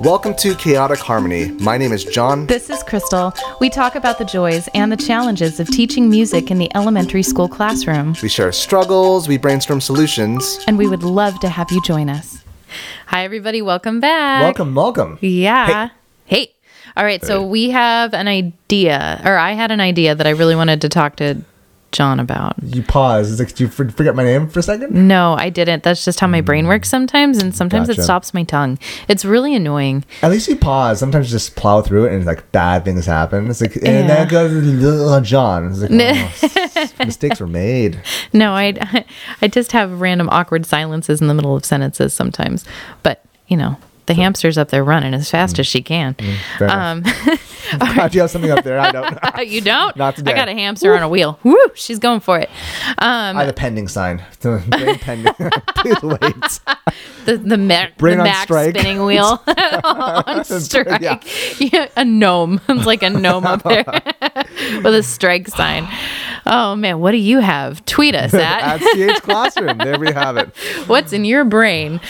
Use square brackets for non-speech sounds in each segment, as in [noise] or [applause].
Welcome to Chaotic Harmony. My name is John. This is Crystal. We talk about the joys and the challenges of teaching music in the elementary school classroom, We share struggles, we brainstorm solutions. and we would love to have you join us. Hi, everybody. Welcome back. Welcome, welcome. Yeah. Hey. All right. So we have an idea, or I had an idea that I really wanted to talk to John about. You pause. It's like, did you forget my name for a second? No, I didn't. That's just how my brain works sometimes, and sometimes it stops my tongue. It's really annoying. At least you pause. Sometimes you just plow through it and like bad things happen. It's like, and Yeah. then goes, John. It's like, [laughs] oh, mistakes were made. No, I, [laughs] I just have random awkward silences in the middle of sentences sometimes. But, you know, the hamster's up there running as fast as she can. Fair Um, [laughs] [laughs] enough. Do you have something up there? I don't. [laughs] you don't? Not today. I got a hamster on a wheel. Woo! She's going for it. Um, I have a pending sign. Pending. Please wait. the the, Mac, the on Mac strike. spinning wheel on strike. Yeah. Yeah, a gnome. It's like a gnome up there with a strike sign. Oh man, what do you have? Tweet us At at CH Classroom. There we have it. what's in your brain.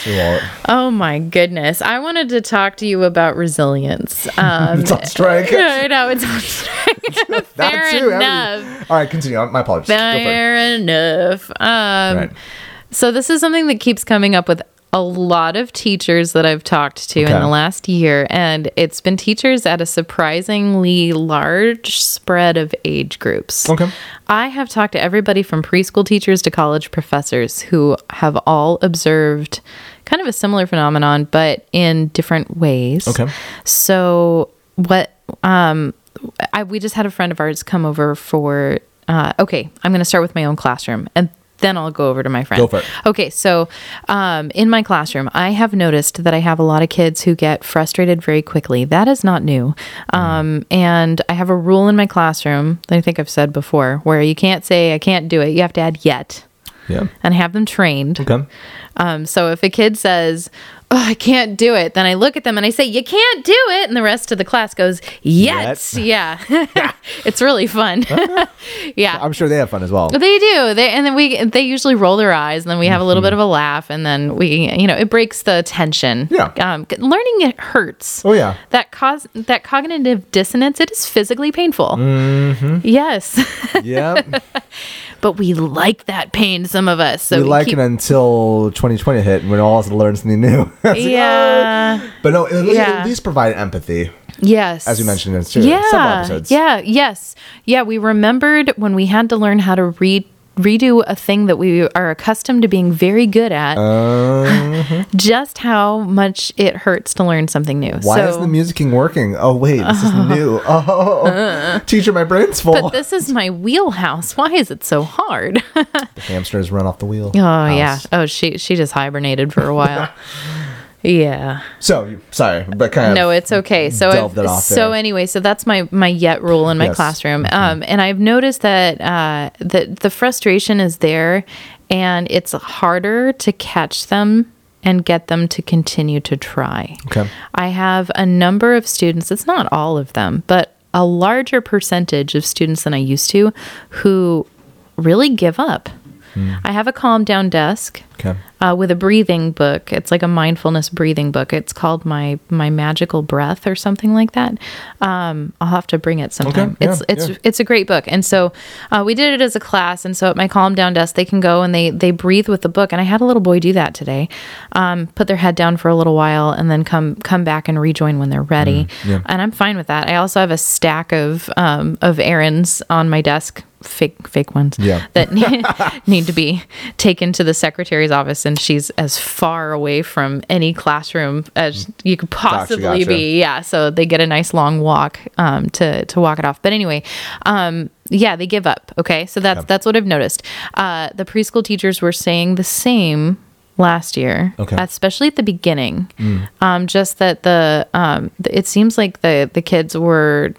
Oh my goodness. I wanted to talk to you about resilience. Um, [laughs] It's on strike. [laughs] I know it's on strike. [laughs] That Fair too, enough. All right, continue. My apologies. Go for it. Fair enough. Um, Right. So this is something that keeps coming up with a lot of teachers that I've talked to in the last year, and it's been teachers at a surprisingly large spread of age groups. Okay. I have talked to everybody from preschool teachers to college professors who have all observed kind of a similar phenomenon, but in different ways. Okay. So what um I we just had a friend of ours come over for uh okay, I'm going to start with my own classroom and then I'll go over to my friend. Go for it. Okay, so um, in my classroom, I have noticed that I have a lot of kids who get frustrated very quickly. That is not new. Um, and I have a rule in my classroom that I think I've said before where you can't say, I can't do it. You have to add yet Yeah. and have them trained. Okay. Um, so if a kid says, oh, I can't do it, then I look at them and I say, You can't do it. And the rest of the class goes, Yet. [laughs] Yeah. [laughs] it's really fun. [laughs] yeah. I'm sure they have fun as well. They do. They and then we they usually roll their eyes and then we have a little bit of a laugh and then we you know it breaks the tension. Yeah. Um, learning it hurts. Oh yeah. That cause that cognitive dissonance it is physically painful. Mm-hmm. Yes, Yeah. but we like that pain. Some of us. So we like keep- it until 2020 hit when we all learn something new. [laughs] Like, Yeah. "Oh." But no, at least, Yeah. at least provide empathy. Yes. As we mentioned in several yeah, episodes. Yeah, yes. Yeah, we remembered when we had to learn how to read redo a thing that we are accustomed to being very good at Uh, [laughs] just how much it hurts to learn something new why so is the musicking working? Oh wait, this is [laughs] new. Oh, teacher, my brain's full. but this is my wheelhouse why is it so hard the hamster has run off the wheel. Oh yeah oh she she just hibernated for a while yeah So sorry, but kind of no it's okay so it so anyway so that's my my yet rule in my Yes. Mm-hmm. classroom um and i've noticed that uh that the frustration is there and it's harder to catch them and get them to continue to try Okay. i have a number of students it's not all of them but a larger percentage of students than i used to who really give up I have a calm down desk Okay. uh, with a breathing book. It's like a mindfulness breathing book. It's called my my magical breath or something like that. Um, I'll have to bring it sometime. yeah, it's it's yeah. it's a great book. And so uh, we did it as a class. And so at my calm down desk, they can go and they they breathe with the book. And I had a little boy do that today. Um, put their head down for a little while and then come come back and rejoin when they're ready. Mm, yeah. And I'm fine with that. I also have a stack of um, of errands on my desk. Fake, fake ones Yeah. that [laughs] need to be taken to the secretary's office, and she's as far away from any classroom as you could possibly gotcha. be. Yeah, so they get a nice long walk um, to to walk it off. But anyway, um, yeah, they give up. Okay, so that's that's what I've noticed. Uh, the preschool teachers were saying the same last year, Okay. especially at the beginning. Um, just that the um, th- it seems like the the kids were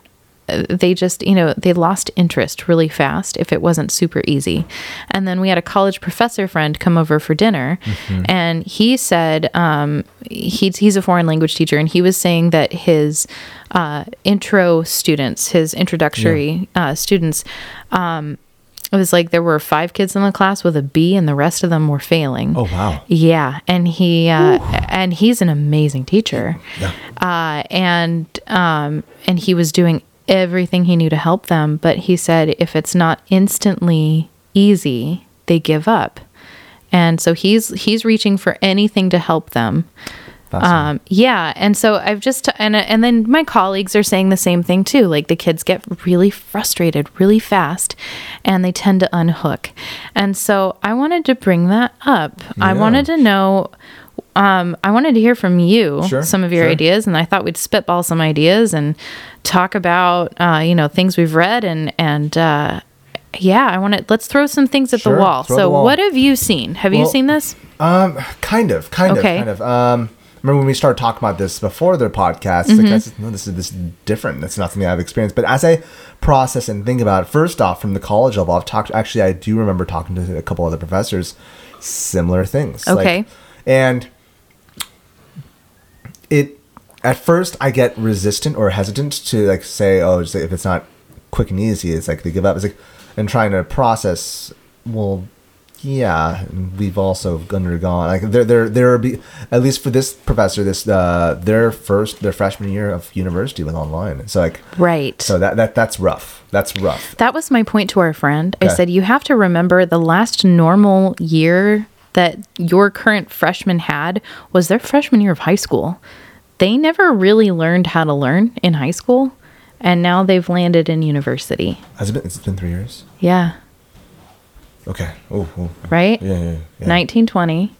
they just you know they lost interest really fast if it wasn't super easy and then we had a college professor friend come over for dinner and he said um, he's, he's a foreign language teacher and he was saying that his uh, intro students his introductory uh, students um, It was like there were five kids in the class with a B, and the rest of them were failing. Oh wow. Yeah, and he uh, and he's an amazing teacher. Uh, and um, and he was doing everything he knew to help them, but he said if it's not instantly easy, they give up. And so he's he's reaching for anything to help them. Um, yeah, and so I've just and and then my colleagues are saying the same thing too. Like the kids get really frustrated really fast, and they tend to unhook. And so I wanted to bring that up. I wanted to know. Um, I wanted to hear from you Sure, some of your sure. ideas, and I thought we'd spitball some ideas and talk about uh, you know things we've read and and uh, yeah, I want to let's throw some things at Sure, the wall. So the wall. what have you seen? Have you seen this? Um, kind of, kind Okay. of, kind of. Um, remember when we started talking about this before the podcast? Mm-hmm. Like, I said, no, this is this is different. That's not something I've experienced. But as I process and think about it, first off, from the college level, I've talked. Actually, I do remember talking to a couple other professors, similar things. Like- Okay. and it at first I get resistant or hesitant to like say, oh, just if it's not quick and easy, it's like they give up. It's like and trying to process. Well, yeah, we've also undergone like there there there are be at least for this professor this uh their first their freshman year of university was online. So like Right. so that that that's rough. That's rough. That was my point to our friend. I said, you have to remember the last normal year that your current freshman had was their freshman year of high school. They never really learned how to learn in high school, and now they've landed in university. Has it been? It's been three years. Yeah, Okay. Oh, oh. right? yeah, yeah. yeah. 1920.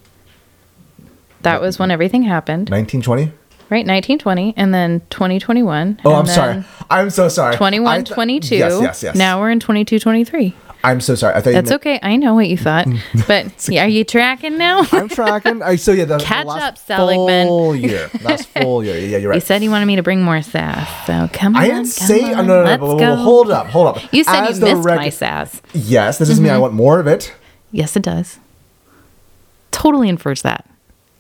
That was when everything happened, Nineteen twenty. right? 1920, and then 2021. Oh, I'm sorry. I'm so sorry. 21, I 22. Yes, yes, yes. Now we're in 22, 23. I'm so sorry. I thought you That's meant- okay. I know what you thought. [laughs] But yeah, are you tracking now? [laughs] I'm tracking. I so yeah. The, the Catch last up, Seligman. Full year. Last full year. Yeah, you're right. You said you wanted me to bring more sass. So come on. I didn't say. on, oh, no, no, no, let's but- go. hold up, hold up. You said As you the missed reg- my sass. Yes, this doesn't mean I mm-hmm. want more of it. Yes, it does. Totally infers that.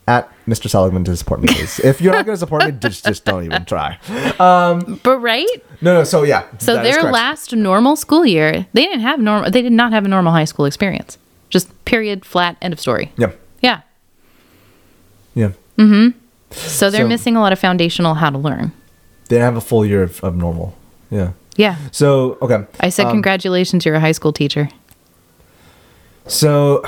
At Mr. Seligman to support me, please. if you're not going to support me, just just don't even try. Um, But right? No, no. So yeah. So their last normal school year, they didn't have normal. They did not have a normal high school experience. Just period, flat, end of story. Yeah. Yeah. Yeah. Mm-hmm. So they're So- missing a lot of foundational how to learn. They have a full year of, of normal. Yeah. Yeah. So okay. I said Um, congratulations, you're a high school teacher. So,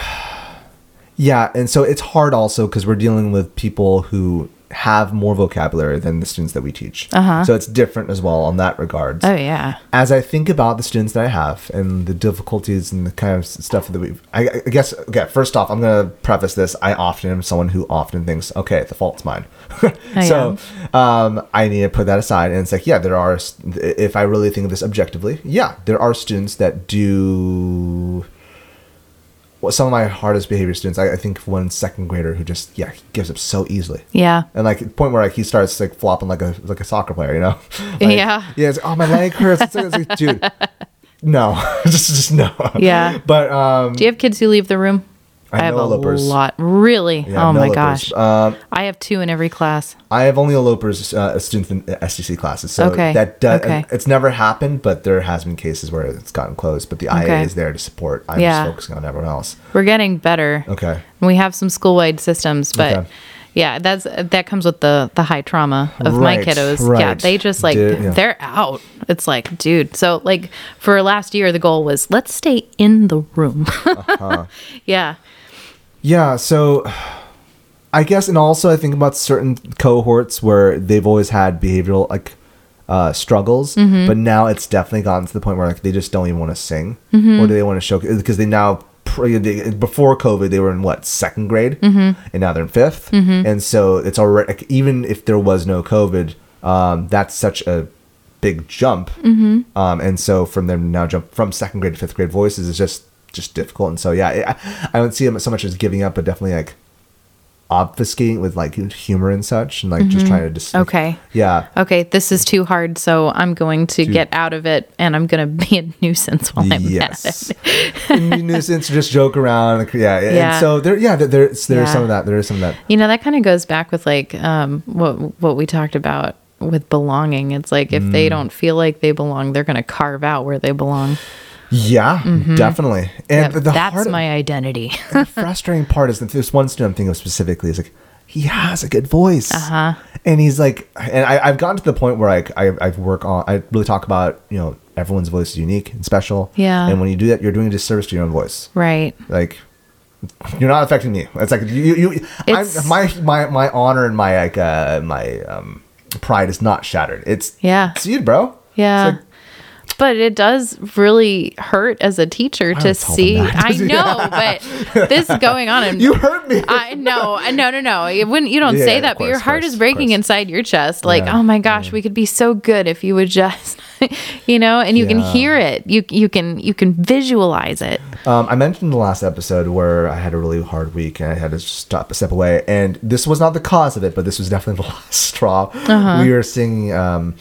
yeah, and so it's hard also because we're dealing with people who have more vocabulary than the students that we teach. Uh-huh. So it's different as well on that regard. Oh yeah. As I think about the students that I have and the difficulties and the kind of stuff that we, I, I guess, okay, first off, I'm going to preface this. I often am someone who often thinks, okay, the fault's mine. [laughs] so um, I need to put that aside. And it's like, yeah, there are, if I really think of this objectively, yeah, there are students that do well, some of my hardest behavior students, I, I think one second grader who just yeah he gives up so easily, Yeah. and like the point where like he starts like flopping like a like a soccer player, you know? [laughs] Like, Yeah. yeah. It's, oh, my leg hurts. It's, like- it's like, dude, [laughs] no, [laughs] just just no. Yeah. But um, Do you have kids who leave the room? I have a elopers. lot. Really? yeah, oh no my elopers. gosh. Um, I have two in every class. I have only elopers uh, students in STC classes, so Okay, that does, okay. it's never happened, but there has been cases where it's gotten closed. But the IA Okay. is there to support. I'm Yeah. just focusing on everyone else. We're getting better. Okay. We have some school-wide systems, but Okay. Yeah, that's that comes with the the high trauma of my Right, kiddos. Yeah, they just like Dude, yeah. they're out. It's like, dude. So like for last year, the goal was let's stay in the room. Uh-huh. [laughs] yeah. Yeah, so I guess, and also I think about certain cohorts where they've always had behavioral like uh, struggles, Mm-hmm. but now it's definitely gotten to the point where like they just don't even want to sing, Mm-hmm. or do they want to show because they now pre- they, before COVID they were in what second grade, Mm-hmm. and now they're in 5th and so it's already like, even if there was no COVID, um, that's such a big jump, Mm-hmm. um, and so from them now jump from second grade to fifth grade voices is just just difficult, and so yeah, I, I don't see them so much as giving up, but definitely like obfuscating with like humor and such, and like just trying to just Mm-hmm. Okay. yeah. Okay, this is too hard, so I'm going to get out of it, and I'm going to be a nuisance while I'm at yes, it. [laughs] Nuisance, just joke around, like, yeah, and so there, yeah, there, there's there's Yeah. some of that. There is some of that. You know, that kind of goes back with like um, what what we talked about with belonging. It's like if Mm. they don't feel like they belong, they're going to carve out where they belong. Yeah, definitely. And that's hard, my identity. [laughs] the frustrating part is that this one student I'm thinking of specifically is like he has a good voice, uh-huh. and he's like, and I, I've gotten to the point where like I I work on I really talk about you know everyone's voice is unique and special, Yeah. and when you do that, you're doing a disservice to your own voice. right. Like you're not affecting me. It's like you you. I'm, my my my honor and my like uh my um pride is not shattered. It's Yeah. it's you, bro. Yeah. It's like, but it does really hurt as a teacher to tell them see. I [laughs] know, but this is going on and [laughs] you hurt me. I know. no, no, no. It wouldn't you don't Yeah, say that, of but your heart course, is breaking inside your chest. Like, Yeah, oh my gosh, we could be so good if you would just, [laughs] you know, and you can hear it. You you can you can visualize it. Um, I mentioned the last episode where I had a really hard week and I had to stop, step away, and this was not the cause of it, but this was definitely the last straw. Uh-huh. We were singing. Um,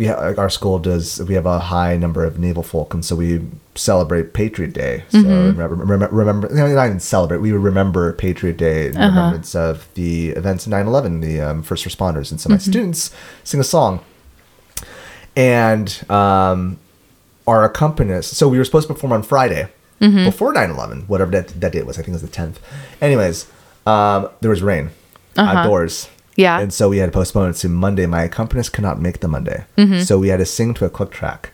we ha- our school does. We have a high number of naval folk, and so we celebrate Patriot Day. So Mm-hmm. remember, remember, remember, no, not even celebrate. We remember Patriot Day in Uh-huh. remembrance of the events of 9/11, the um, first responders, and so my Mm-hmm. students sing a song, and um, our accompanist. So we were supposed to perform on Friday Mm-hmm. before 9-11, whatever that, that date was. I think it was the 10th. Anyways, um, there was rain outdoors. Yeah. And so we had to postpone it to Monday. My accompanist could not make the Monday. Mm-hmm. So we had to sing to a click track.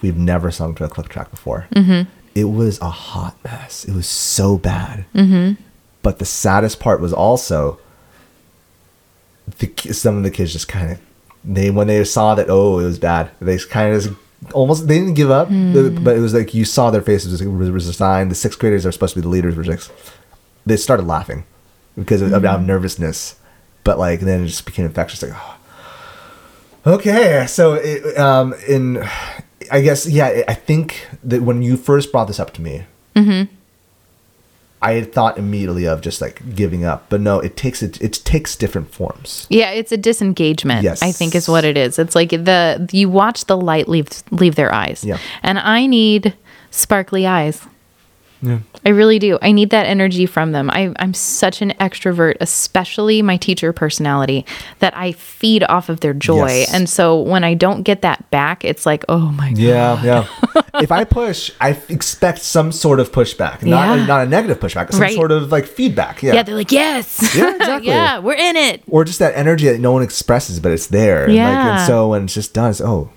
We've never sung to a click track before. Mm-hmm. It was a hot mess. It was so bad. Mm-hmm. But the saddest part was also the some of the kids just kind of they when they saw that oh it was bad they kind of just almost they didn't give up but it was like you saw their faces it was, was resigned the sixth graders are supposed to be the leaders were just they started laughing because of, of nervousness but like then it just became infectious like oh. okay so it, um in i guess yeah i think that when you first brought this up to me Mm-hmm. I had thought immediately of just like giving up, but no, it takes it. It takes different forms. Yeah, it's a disengagement. Yes. I think is what it is. It's like the you watch the light leave leave their eyes. Yeah. And I need sparkly eyes. Yeah. I really do. I need that energy from them. I, I'm such an extrovert, especially my teacher personality, that I feed off of their joy. Yes. And so when I don't get that back, it's like, oh my god. Yeah, yeah. if I push, I expect some sort of pushback, not Yeah. not a negative pushback, some Right. sort of like feedback. Yeah. Yeah, they're like, yes. Yeah, [laughs] exactly. yeah, we're in it. or just that energy that no one expresses, but it's there. And, like, Yeah. and so when it's just done, it's oh,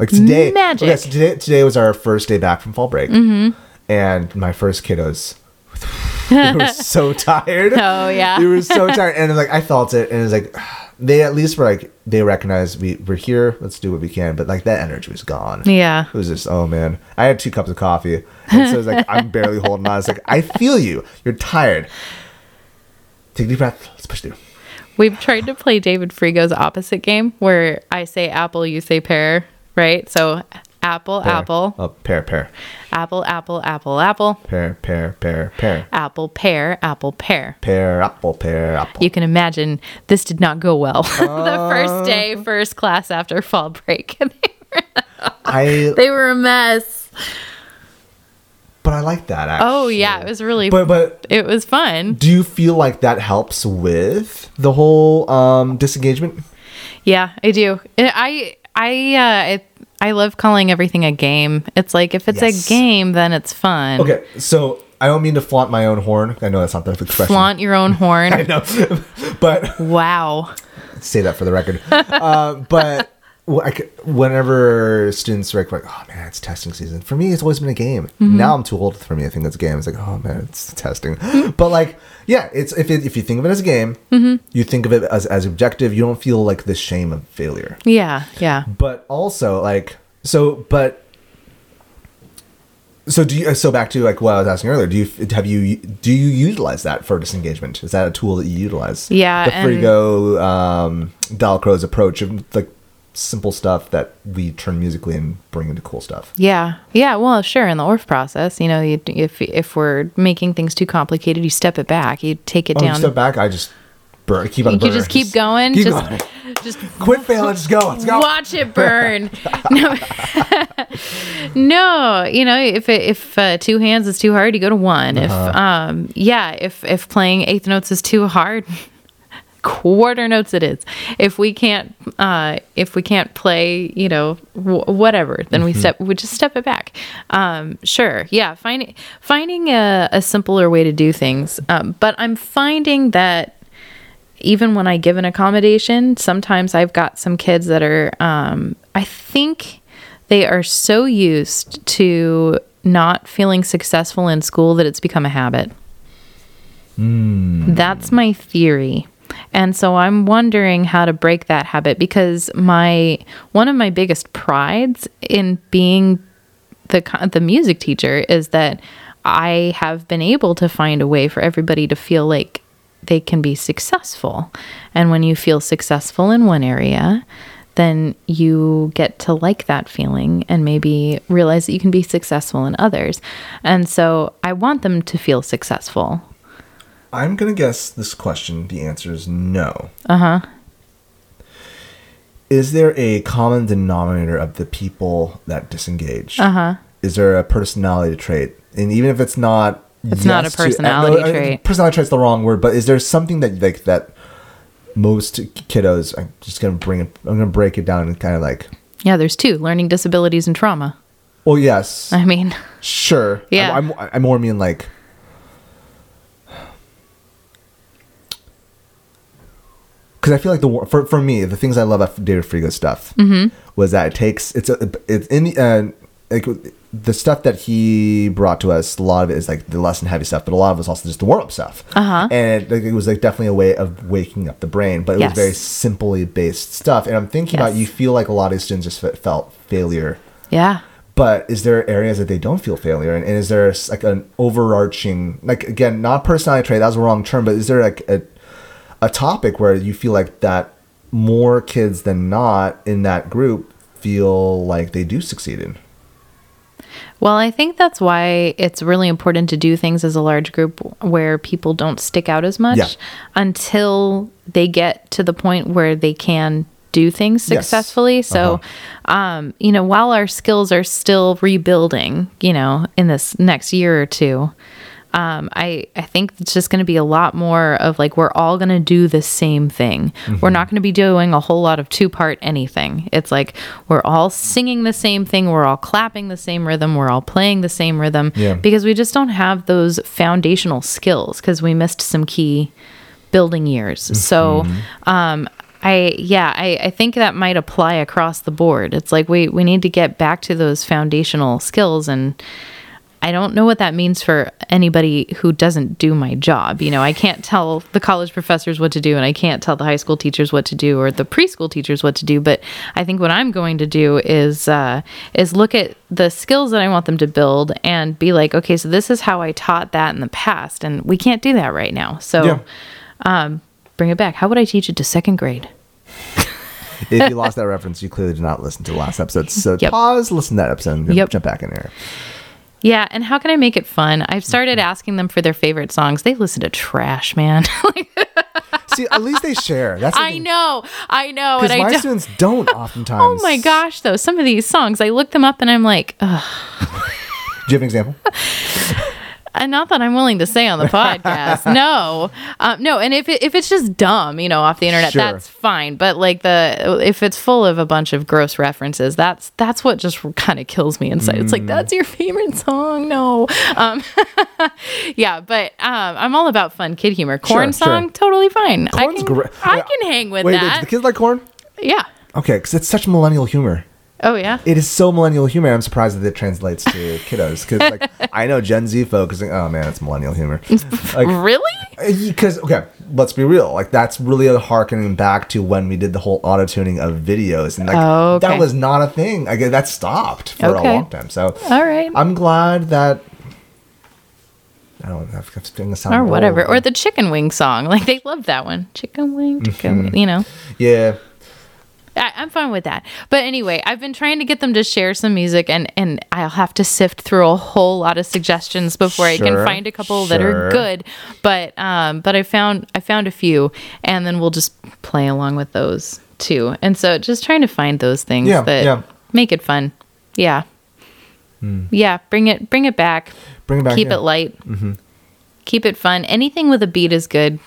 like today. Magic. Okay, so today, today was our first day back from fall break, mm-hmm. And my first kiddos. [laughs] they were so tired. [laughs] Oh, yeah. they were so tired, and like I felt it, and it was like [sighs] they at least were like they recognized we we're here. Let's do what we can, but like that energy was gone. Yeah. It was just, oh man. I had two cups of coffee. And so it was like, I'm barely holding on. It's like, I feel you. You're tired. Take a deep breath. Let's push through. We've tried to play David Frego's opposite game where I say apple, you say pear, right? So apple, Pear. apple, Oh, pear, pear. apple, apple, apple, apple, Pear, pear, pear, pear. apple, pear, apple, pear. Pear, apple, pear, apple. You can imagine this did not go well. [laughs] the Uh. first day, first class after fall break. [laughs] I, they were a mess. but I like that actually. Oh yeah, it was really But, but it was fun. do you feel like that helps with the whole um, disengagement? Yeah, I do. I I uh I, I love calling everything a game. It's like if it's Yes. a game, then it's fun. Okay, so I don't mean to flaunt my own horn. I know that's not the expression. Flaunt your own horn. [laughs] I know. [laughs] but wow. [laughs] say that for the record. uh, but I whenever students are like, "Oh man, it's testing season," for me, it's always been a game. Mm-hmm. Now I'm too old for me. I think it's a game. It's like, oh man, it's testing. but like, yeah, it's if it, if you think of it as a game, Mm-hmm. you think of it as as objective. You don't feel like the shame of failure. Yeah, yeah. But also like so, but. So do you? So back to like what I was asking earlier. Do you have you do you utilize that for disengagement? Is that a tool that you utilize? Yeah, the Frego, um, Dalcroze approach of like simple stuff that we turn musically and bring into cool stuff. Yeah, yeah. Well, sure. In the Orff process, you know, you, if if we're making things too complicated, you step it back. You take it Oh, down. step back. I just burn. Keep on. you just keep going. Keep just going. just [laughs] Quit failing. Just go. Let's go. watch it burn. [laughs] no, [laughs] no. You know, if it, if uh, two hands is too hard, you go to one. If Uh-huh. um, yeah, if if playing eighth notes is too hard. Quarter notes it is. If we can't uh, if we can't play, you know, w- whatever, then Mm-hmm. we step we just step it back. Um, sure, yeah, finding finding a, a simpler way to do things. Um, but I'm finding that even when I give an accommodation, sometimes I've got some kids that are, um, I think they are so used to not feeling successful in school that it's become a habit. That's my theory. And so I'm wondering how to break that habit because my one of my biggest prides in being the the music teacher is that I have been able to find a way for everybody to feel like they can be successful. And when you feel successful in one area, then you get to like that feeling and maybe realize that you can be successful in others. And so I want them to feel successful. I'm gonna guess this question. The answer is no. Uh huh. Is there a common denominator of the people that disengage? Uh huh. Is there a personality trait? And even if it's not, It's not a yes to- personality trait. Personality trait's the wrong word, but is there something that like that most kiddos? I'm just gonna bring it. I'm gonna break it down and kind of like. Yeah, there's two learning disabilities and trauma. Well, yes, I mean, sure. [laughs] Yeah. I'm, I'm, I more mean like. Because I feel like the for for me the things I love about David Frego stuff Mm-hmm. was that it takes it's a it's in the uh, like the stuff that he brought to us. A lot of it is like the lesson heavy stuff, but a lot of it's also just the warm up stuff. Uh-huh. And like, it was like definitely a way of waking up the brain, but it Yes. was very simply based stuff. And I'm thinking about you feel like a lot of these students just fe- felt failure yeah. but is there areas that they don't feel failure and, and is there like an overarching like again not personality trait that's a wrong term but is there like a, a topic where you feel like that more kids than not in that group feel like they do succeed in Well, I think that's why it's really important to do things as a large group where people don't stick out as much Yeah. until they get to the point where they can do things Yes. successfully. So, um, you know, while our skills are still rebuilding, you know, in this next year or two, um, I, I think it's just going to be a lot more of like we're all going to do the same thing. We're not going to be doing a whole lot of two part anything. It's like we're all singing the same thing, we're all clapping the same rhythm, we're all playing the same rhythm Yeah. because we just don't have those foundational skills because we missed some key building years. So, um, I yeah, I, I think that might apply across the board. It's like we we need to get back to those foundational skills and I don't know what that means for anybody who doesn't do my job. You know, I can't tell the college professors what to do, and I can't tell the high school teachers what to do, or the preschool teachers what to do. But I think what I'm going to do is uh, is look at the skills that I want them to build and be like, okay, so this is how I taught that in the past, and we can't do that right now. So, Yeah. um, bring it back. How would I teach it to second grade? if you lost that reference you clearly did not listen to the last episode so [laughs] Yep. pause listen to that episode and Yep. jump back in here Yeah, and how can I make it fun? I've started mm-hmm. asking them for their favorite songs. They listen to trash, man. [laughs] see at least they share that's the I thing. know, I know, because I my don't. students don't [laughs] oh oftentimes Oh my gosh, though some of these songs, I look them up and I'm like, Ugh. [laughs] do you have an example and not that I'm willing to say on the [laughs] podcast. no, um, no, and if it, if it's just dumb, you know, off the internet, Sure. that's fine. But like the if it's full of a bunch of gross references, that's that's what just kind of kills me inside. It's Mm. like that's your favorite song? No, um, [laughs] yeah, but um, I'm all about fun kid humor. Corn Sure, song, sure. totally fine. I Corn's can great. I Wait, can hang with wait, wait that. do the kids like corn yeah. okay because it's such millennial humor Oh yeah. it is so millennial humor. I'm surprised that it translates to [laughs] kiddos because like I know Gen Z folks like, oh man, it's millennial humor. [laughs] Like really? because okay, let's be real. Like that's really a harkening back to when we did the whole auto tuning of videos, and like Oh, okay. that was not a thing. Like that stopped for Okay. a long time. So All right. I'm glad that. I don't know. Gonna spin the sound or whatever. Or the chicken wing song. [laughs] Like they love that one. Chicken wing, chicken Mm-hmm. wing, you know. yeah. I, I'm fine with that. But anyway, I've been trying to get them to share some music and and I'll have to sift through a whole lot of suggestions before I can find a couple that are good. But um but I found I found a few and then we'll just play along with those too. And so just trying to find those things Yeah, that yeah. Make it fun. Yeah. Yeah, bring it bring it back. Bring it back, Keep yeah. it light. Keep it fun. Anything with a beat is good.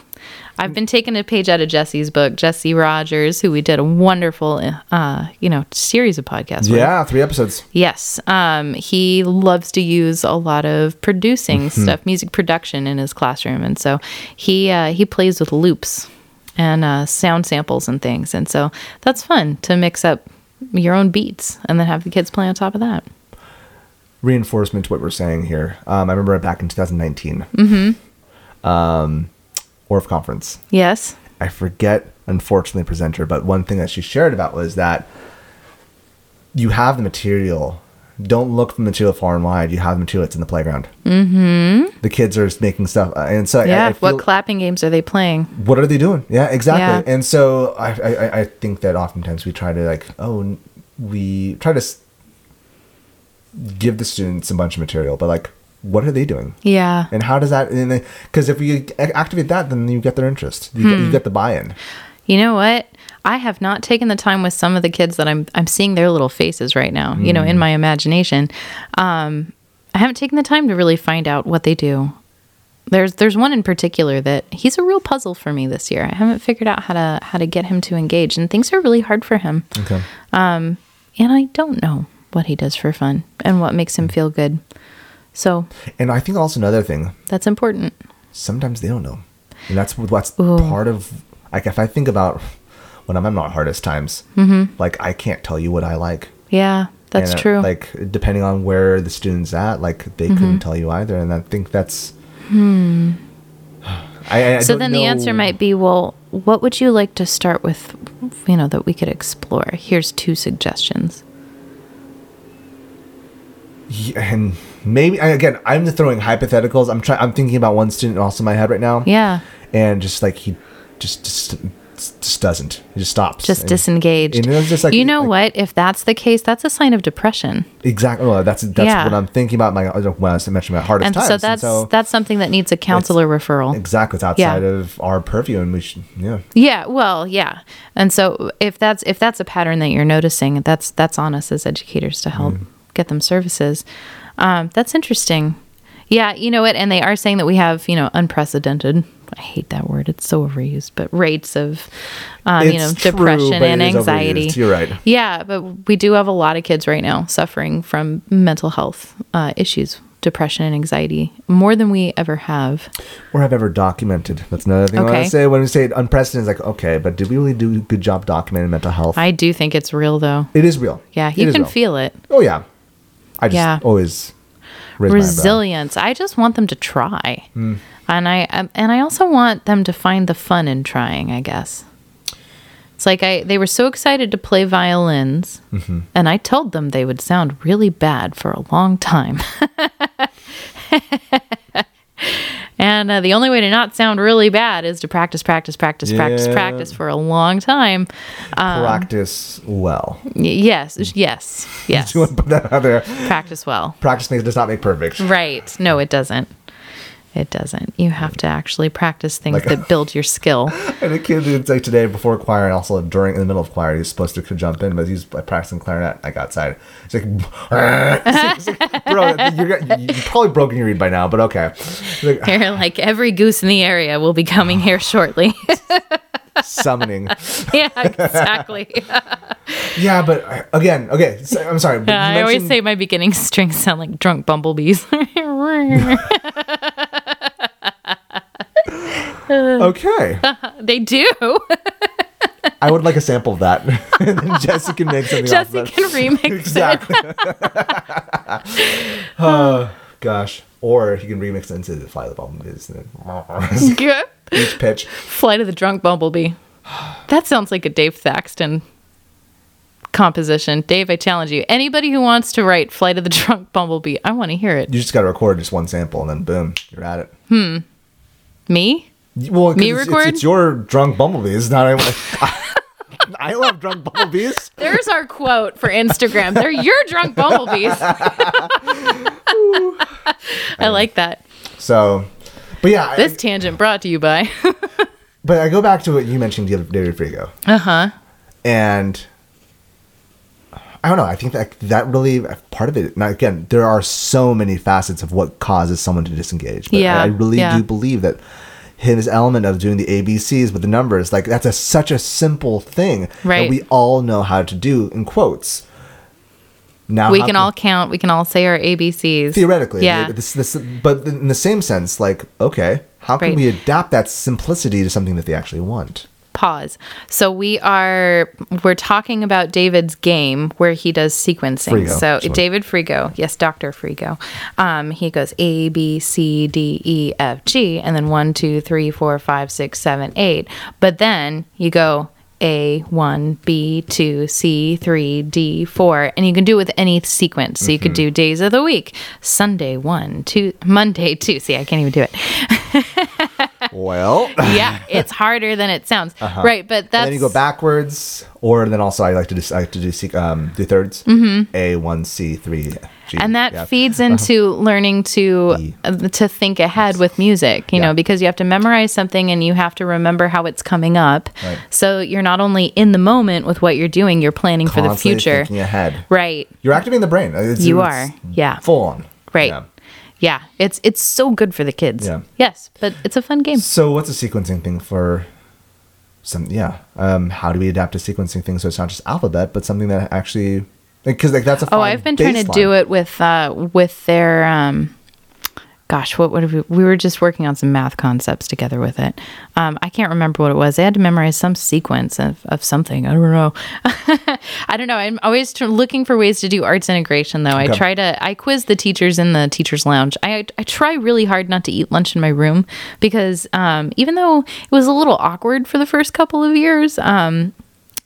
I've been taking a page out of Jesse's book, Jesse Rogers, who we did a wonderful, uh, you know, series of podcasts. with. Yeah, three episodes. Yes. Um, he loves to use a lot of producing stuff, music production in his classroom. And so he, uh, he plays with loops and uh, sound samples and things. And so that's fun to mix up your own beats and then have the kids play on top of that. Reinforcement to what we're saying here. Um, I remember back in 2019. Mm-hmm. Um, Orff conference. Yes. I forget, unfortunately, presenter, but one thing that she shared about was that you have the material. Don't look for the material far and wide. You have the material that's in the playground. Mm-hmm. The kids are making stuff, uh, and so Yeah. I, feel, what clapping games are they playing? what are they doing? Yeah, exactly. Yeah. And so I, I, I think that oftentimes we try to like, oh, we try to give the students a bunch of material, but like, what are they doing? Yeah. And how does that? Because if we a- activate that, then you get their interest. You, Hmm. get, you get the buy-in. You know what? I have not taken the time with some of the kids that I'm I'm seeing their little faces right now, you know, in my imagination. Um, I haven't taken the time to really find out what they do. There's there's one in particular that he's a real puzzle for me this year. I haven't figured out how to how to get him to engage and things are really hard for him. Okay. And I don't know what he does for fun and what makes him feel good. So, And I think also another thing, that's important. sometimes they don't know, and that's what's Ooh. part of. Like if I think about when I'm at my hardest times, like I can't tell you what I like. Yeah, that's And, uh, true. Like depending on where the student's at, like they Mm-hmm. couldn't tell you either, and I think that's. Hmm. I, I so then the answer might be well what would you like to start with you know that we could explore here's two suggestions Yeah, and maybe again I'm just throwing hypotheticals. I'm trying. I'm thinking about one student also in my head right now. yeah and just like he just just just doesn't. He just stops. just And- disengaged and just like- you know like- what if that's the case that's a sign of depression Exactly. Well, that's that's Yeah. what I'm thinking about. My when I was mentioning my hardest and times. so that's that's something that needs a counselor referral exactly it's outside of our purview, and we should yeah. yeah well yeah and so if that's if that's a pattern that you're noticing that's that's on us as educators to help mm. get them services um, that's interesting yeah you know what and they are saying that we have you know unprecedented i hate that word it's so overused but rates of um, you know true, depression and anxiety. You're right. yeah but we do have a lot of kids right now suffering from mental health uh, issues depression and anxiety more than we ever have Or have ever documented. That's another thing I want to say. When we say unprecedented, it's like okay, but did we really do a good job documenting mental health? i do think it's real though it is real. yeah you can real. feel it Oh yeah. I just Yeah. always raise my eyebrow. resilience. I just want them to try, Hmm. and I um, and I also want them to find the fun in trying. I guess it's like I they were so excited to play violins, Mm-hmm. and I told them they would sound really bad for a long time. [laughs] And uh, the only way to not sound really bad is to practice, practice, practice, practice, Yeah. practice for a long time. Um, Practice well. Y- yes, yes, [laughs] yes. You want to put that out there? Practice well. Practice makes does not make perfect. Right. No, it doesn't. It doesn't. You have to actually practice things Like- that build your skill. [laughs] And a kid did like today before choir and also during in the middle of choir, he's supposed to jump in, but he's like, practicing clarinet. Got outside. It's like, [laughs] it's like, bro, you're, you you probably broken your reed by now, but okay. Like, You're [laughs] like every goose in the area will be coming here [sighs] shortly. summoning. yeah, exactly. Yeah, but uh, again, okay. So, I'm sorry. I always say my beginning strings sound like drunk bumblebees. [laughs] okay. they do. [laughs] I would like a sample of that. and [laughs] then Jesse can make something Jesse of can remix it. Exactly. oh, gosh. Or he can remix it into the Fly the Bomb is it. each pitch. Flight of the Drunk Bumblebee. That sounds like a Dave Thaxton composition. Dave, I challenge you. Anybody who wants to write Flight of the Drunk Bumblebee, I want to hear it. You just got to record just one sample and then boom, you're at it. Hmm. Me? Well, Me it's, record? It's, it's your drunk bumblebee. It's not. [laughs] I, I love drunk bumblebees. [laughs] There's our quote for Instagram. They're your drunk bumblebees. [laughs] I like that. So, but yeah, This I, tangent brought to you by. but I go back to what you mentioned, David Frego, uh huh. and I don't know. I think that that really part of it. Now, again, there are so many facets of what causes someone to disengage. But Yeah, I really yeah. do believe that his element of doing the ABCs with the numbers. Like that's a such a simple thing Right. that we all know how to do in quotes. Now we can all count. We can all say our ABCs. theoretically Yeah. this, this, but in the same sense like okay how can Right. we adapt that simplicity to something that they actually want Pause. So we are we're talking about David's game where he does sequencing. Frego, so sorry. David Frego, yes, Doctor Frego. Um, he goes A B C D E F G, and then one two three four five six seven eight. But then you go A one B two C three D four, and you can do it with any sequence. So you Mm-hmm. could do days of the week: Sunday one, two, Monday two. See, I can't even do it. [laughs] well yeah, it's harder than it sounds. Right, but that's Uh-huh. and then you go backwards or then also i like to do i like to do um do thirds a one c three G. and that Yeah. feeds into learning to E. uh, to think ahead with music you Yeah. know because you have to memorize something and you have to remember how it's coming up Right. so you're not only in the moment with what you're doing you're planning for the Constantly future thinking ahead right you're activating the brain It's- you it's are yeah full on right Yeah. Yeah. it's it's so good for the kids Yeah. yes but it's a fun game So what's a sequencing thing for some? Yeah, um, how do we adapt a sequencing thing so it's not just alphabet, but something that actually because like that's a Oh, I've been trying to do it with uh with their um gosh, what would have we we were just working on some math concepts together with it. Um I can't remember what it was. They had to memorize some sequence of, of something. I don't know. [laughs] I don't know. I'm always tr- looking for ways to do arts integration though. I try to I quiz the teachers in the teachers lounge. I I try really hard not to eat lunch in my room because um even though it was a little awkward for the first couple of years, um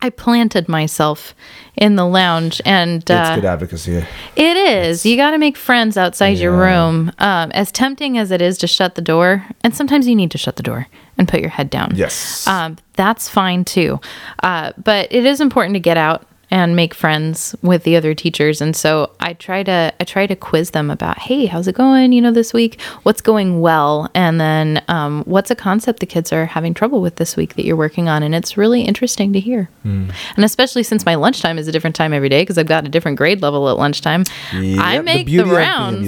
I planted myself in the lounge and It's uh, good advocacy. it is. You got to make friends outside your room. Um, as tempting as it is to shut the door, and sometimes you need to shut the door and put your head down. Yes. Um, that's fine too. Uh, but it is important to get out and make friends with the other teachers. And so I try to I try to quiz them about, hey, how's it going? You know, this week, what's going well, and then um, what's a concept the kids are having trouble with this week that you're working on, and it's really interesting to hear. Hmm. And especially since my lunchtime is a different time every day because I've got a different grade level at lunchtime, I make the, beauty of being a rounds.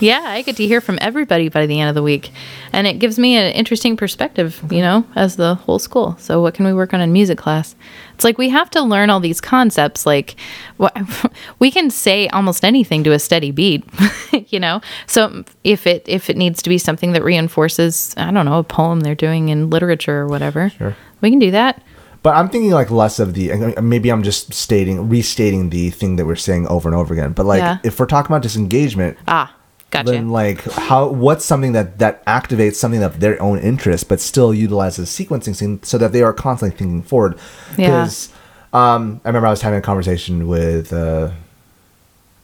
Yeah, I get to hear from everybody by the end of the week. And it gives me an interesting perspective, you know, as the whole school. So, what can we work on in music class? It's like we have to learn all these concepts. Like, [laughs] we can say almost anything to a steady beat, [laughs] you know? So, if it if it needs to be something that reinforces, I don't know, a poem they're doing in literature or whatever, Sure. we can do that. But I'm thinking like less of the. Maybe I'm just stating, restating the thing that we're saying over and over again. But like, Yeah. if we're talking about disengagement, Ah, gotcha. then like how what's something that that activates something of their own interest but still utilizes sequencing so that they are constantly thinking forward Yeah. because um i remember i was having a conversation with uh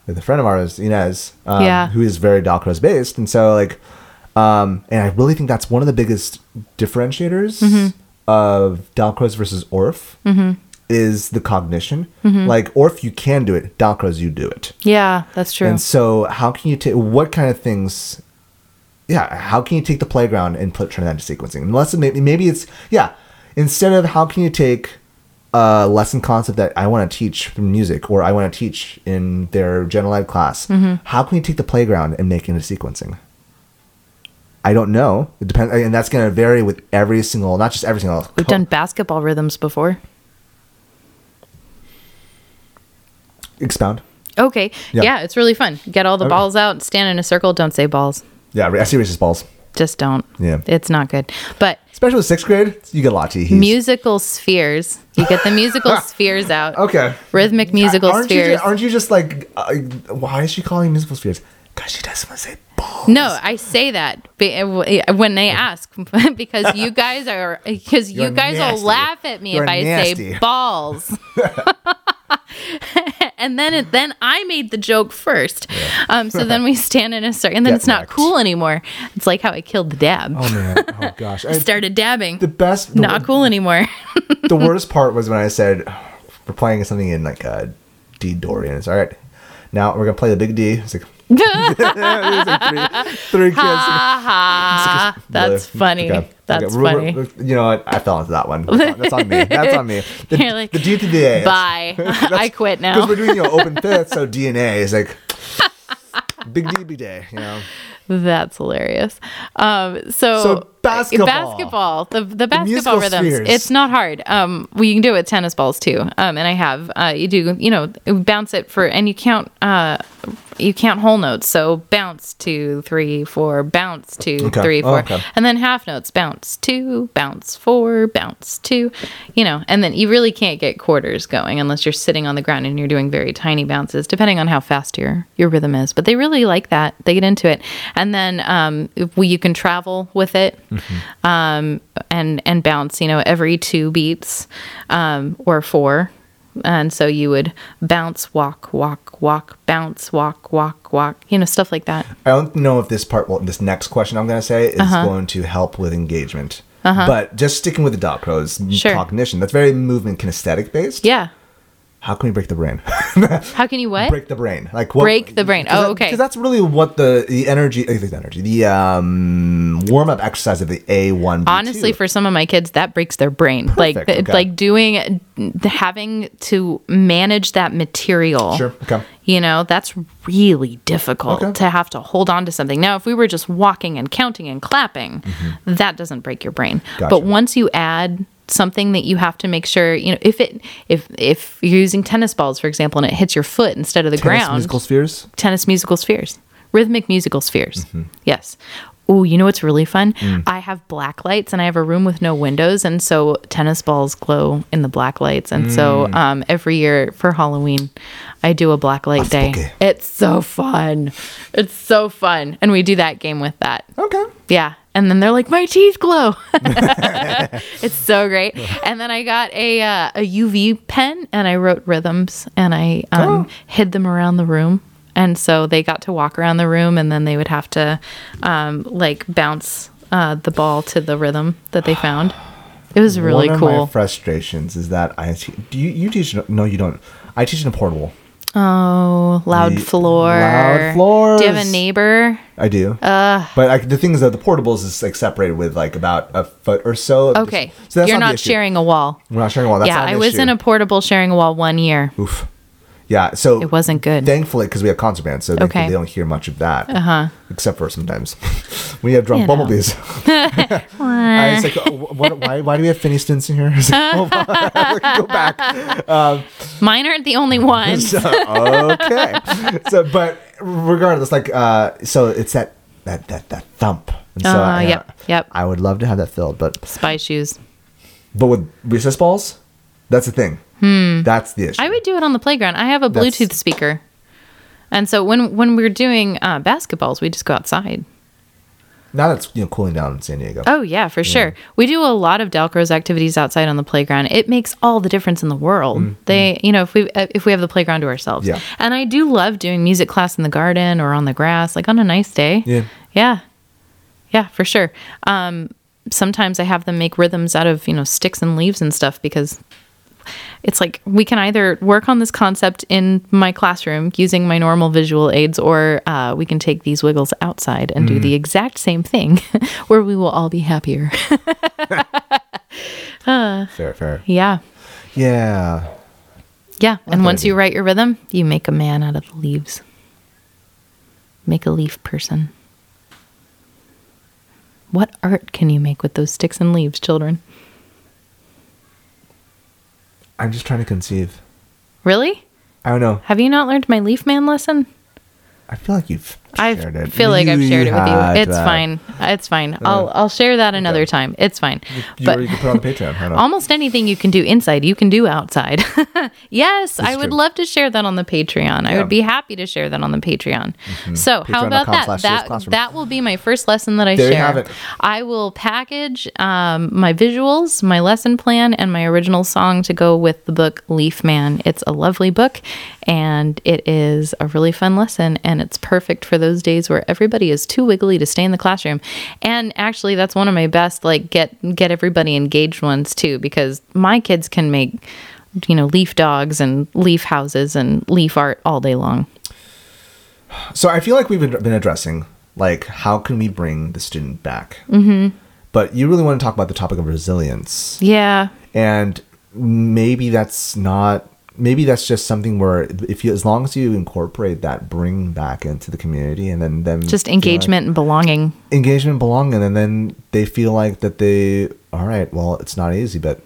with a friend of ours inez um, Yeah. who is very dalcroze based and so like um and i really think that's one of the biggest differentiators Mm-hmm. of dalcroze versus Orff is the cognition Mm-hmm. like Orff you can do it dalcroze you do it yeah, that's true. and so, how can you take what kind of things? Yeah, how can you take the playground and put turn that into sequencing? Unless it maybe maybe it's yeah. Instead of how can you take a lesson concept that I want to teach from music or I want to teach in their general ed class, Mm-hmm. how can you take the playground and make it into sequencing? I don't know. It depends, and that's going to vary with every single, not just every single. We've done basketball rhythms before. Expound. Okay. Yeah. Yeah. it's really fun. Get all the Okay. balls out, stand in a circle. Don't say balls. Yeah, I see racist balls, Just don't. Yeah. It's not good. But especially with sixth grade. You get a lot to eat. musical spheres. You get the musical [laughs] spheres out. Okay. Rhythmic musical aren't spheres. You, aren't you just like, uh, why is she calling musical spheres? Because she doesn't want to say balls. no, I say that uh, uh, when they ask [laughs] because you guys are uh, because you guys nasty. will laugh at me You're if I nasty. say balls. [laughs] and then it, then I made the joke first. Um, so then we [laughs] stand in a circle, and then Get it's not cool anymore. It's like how I killed the dab. Oh man. Oh [laughs] gosh. I, Started dabbing. the best. The, not cool anymore. [laughs] the worst part was when I said we're playing something in like uh, D Dorian. It's all right. Now we're gonna play the big D. It's like, like three, three kids. Ah, that's funny. Okay, That's okay, we're- funny. You know what? I fell into that one. That's on, that's on me. [laughs] That's on me. The, You're like, the D to the A. Bye. [laughs] I quit now. Because now. we're doing you know open fifth, so DNA is like big D, big day. You know. [laughs] That's hilarious. Um, so, So basketball. basketball, the the basketball musical rhythms. spheres. It's not hard. Um, well, you can do it with tennis balls too. Um, and I have. Uh, you do. You know, bounce it for, and you count. Uh, you count whole notes. So bounce two, three, four. Bounce two, Okay. three, Oh, four, okay. and then half notes. Bounce two, bounce four, bounce two. You know, and then you really can't get quarters going unless you're sitting on the ground and you're doing very tiny bounces, depending on how fast your your rhythm is. But they really like that. They get into it, and then um, we, you can travel with it, um, and and bounce. You know, every two beats um, or four. And so you would bounce, walk, walk, walk, bounce, walk, walk, walk, you know, stuff like that. I don't know if this part, well, this next question I'm going to say is Uh-huh. going to help with engagement. But just sticking with the Dalcroze, Sure. cognition, that's very movement kinesthetic based. Yeah. How can we break the brain? [laughs] How can you what? break the brain. Like what, Break the brain. Oh, okay. Because that's really what the the energy, uh, the energy, the um, warm up exercise of the A1. Honestly, for some of my kids, that breaks their brain. like, Perfect, th- okay. like doing, having to manage that material. Sure, okay. You know, that's really difficult Okay. to have to hold on to something. Now, if we were just walking and counting and clapping, that doesn't break your brain. Mm-hmm. Gotcha. But once you add something that you have to make sure, you know, if it if if you're using tennis balls, for example, and it hits your foot instead of the tennis ground, musical spheres. tennis musical spheres, rhythmic musical spheres. Mm-hmm. Yes. Oh, you know what's really fun? Mm. I have black lights and I have a room with no windows, and so tennis balls glow in the black lights. And so Mm. um, every year for Halloween, I do a black light day. It's so fun. It's so fun, and we do that game with that. Okay. Yeah. And then they're like, my teeth glow. [laughs] [laughs] it's so great. And then I got a uh, a UV pen and I wrote rhythms and I um, Oh. hid them around the room. And so they got to walk around the room and then they would have to um, like bounce uh, the ball to the rhythm that they found. It was really One of cool. my frustrations is that I do you, you teach no you don't. I teach in a portable. Oh, loud The- floor. loud floors. Do you have a neighbor? I do. Uh, but like the thing is that the portables is like separated with like about a foot or so. Okay. So that's You're not, not sharing a wall. We're not sharing a wall. That's yeah, I was issue. in a portable sharing a wall one year. Oof. Yeah, so It wasn't good. Thankfully, because we have concert bands, so they, Okay. they don't hear much of that. Uh-huh. Except for sometimes [laughs] when you have drunk You know. bumblebees. [laughs] [laughs] I was like, oh, what, why, why do we have Finney Stints in here? Like, on. Go back. Mine aren't the only ones. So, okay. So, but regardless, like, uh, so it's that that that that thump. And so, Uh, I, yep, yep. I would love to have that filled, but Spy shoes. but with recess balls, that's the thing. Hmm. That's the issue. I would do it on the playground. I have a That's- Bluetooth speaker, and so when when we're doing uh, basketballs, we just go outside. now that's you know cooling down in San Diego. Oh yeah, for sure. We do a lot of Dalcroze activities outside on the playground. It makes all the difference in the world. They, you know, if we uh, if we have the playground to ourselves. Mm-hmm. Yeah. And I do love doing music class in the garden or on the grass, like on a nice day. Yeah. Yeah. Yeah, for sure. Um, sometimes I have them make rhythms out of you know sticks and leaves and stuff because it's like we can either work on this concept in my classroom using my normal visual aids or uh, we can take these wiggles outside and do the exact same thing [laughs] where we will all be happier. [laughs] [laughs] Fair, fair. yeah. Yeah. yeah and thought once you write your rhythm you make a man out of the leaves. Make a leaf person. What art can you make with those sticks and leaves children I'm just trying to conceive. really I don't know. have you not learned my leaf man lesson I feel like you've I feel like I've shared it with you. It's fine. It's fine. I'll I'll share that another time. It's fine. You, but you can put on Patreon. I don't [laughs] know. almost anything you can do inside, you can do outside. [laughs] yes, I would true. love to share that on the Patreon. I would be happy to share that on the Patreon. So how about that? That that will be my first lesson that I There you share. have it. I will package um, my visuals, my lesson plan, and my original song to go with the book Leaf Man. It's a lovely book, and it is a really fun lesson, and it's perfect for those days where everybody is too wiggly to stay in the classroom. And actually, that's one of my best like get get everybody engaged ones too, because my kids can make you know leaf dogs and leaf houses and leaf art all day long. So I feel like we've been addressing like how can we bring the student back. Mm-hmm. But you really want to talk about the topic of resilience, Yeah. and maybe that's not maybe that's just something where if you as long as you incorporate that bring back into the community and then them Just feel like- engagement and belonging. engagement and belonging and then they feel like that they all right well it's not easy but